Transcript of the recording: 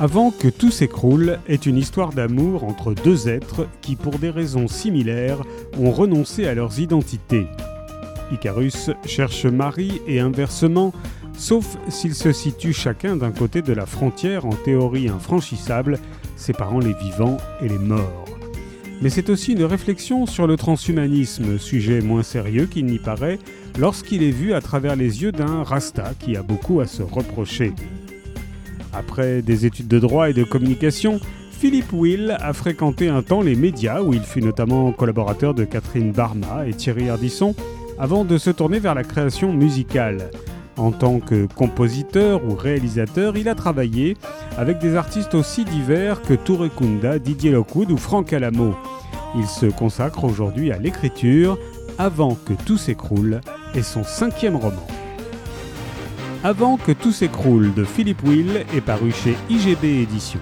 Avant que tout s'écroule est une histoire d'amour entre deux êtres qui, pour des raisons similaires, ont renoncé à leurs identités. Icarus cherche Marie et inversement, sauf s'ils se situent chacun d'un côté de la frontière en théorie infranchissable, séparant les vivants et les morts. Mais c'est aussi une réflexion sur le transhumanisme, sujet moins sérieux qu'il n'y paraît, lorsqu'il est vu à travers les yeux d'un Rasta qui a beaucoup à se reprocher. Après des études de droit et de communication, Philippe Will a fréquenté un temps les médias où il fut notamment collaborateur de Catherine Barma et Thierry Ardisson avant de se tourner vers la création musicale. En tant que compositeur ou réalisateur, il a travaillé avec des artistes aussi divers que Touré Kunda, Didier Lockwood ou Franck Alamo. Il se consacre aujourd'hui à l'écriture avant que tout s'écroule et son cinquième roman. Avant que tout s'écroule de Philippe Will est paru chez IGB Éditions.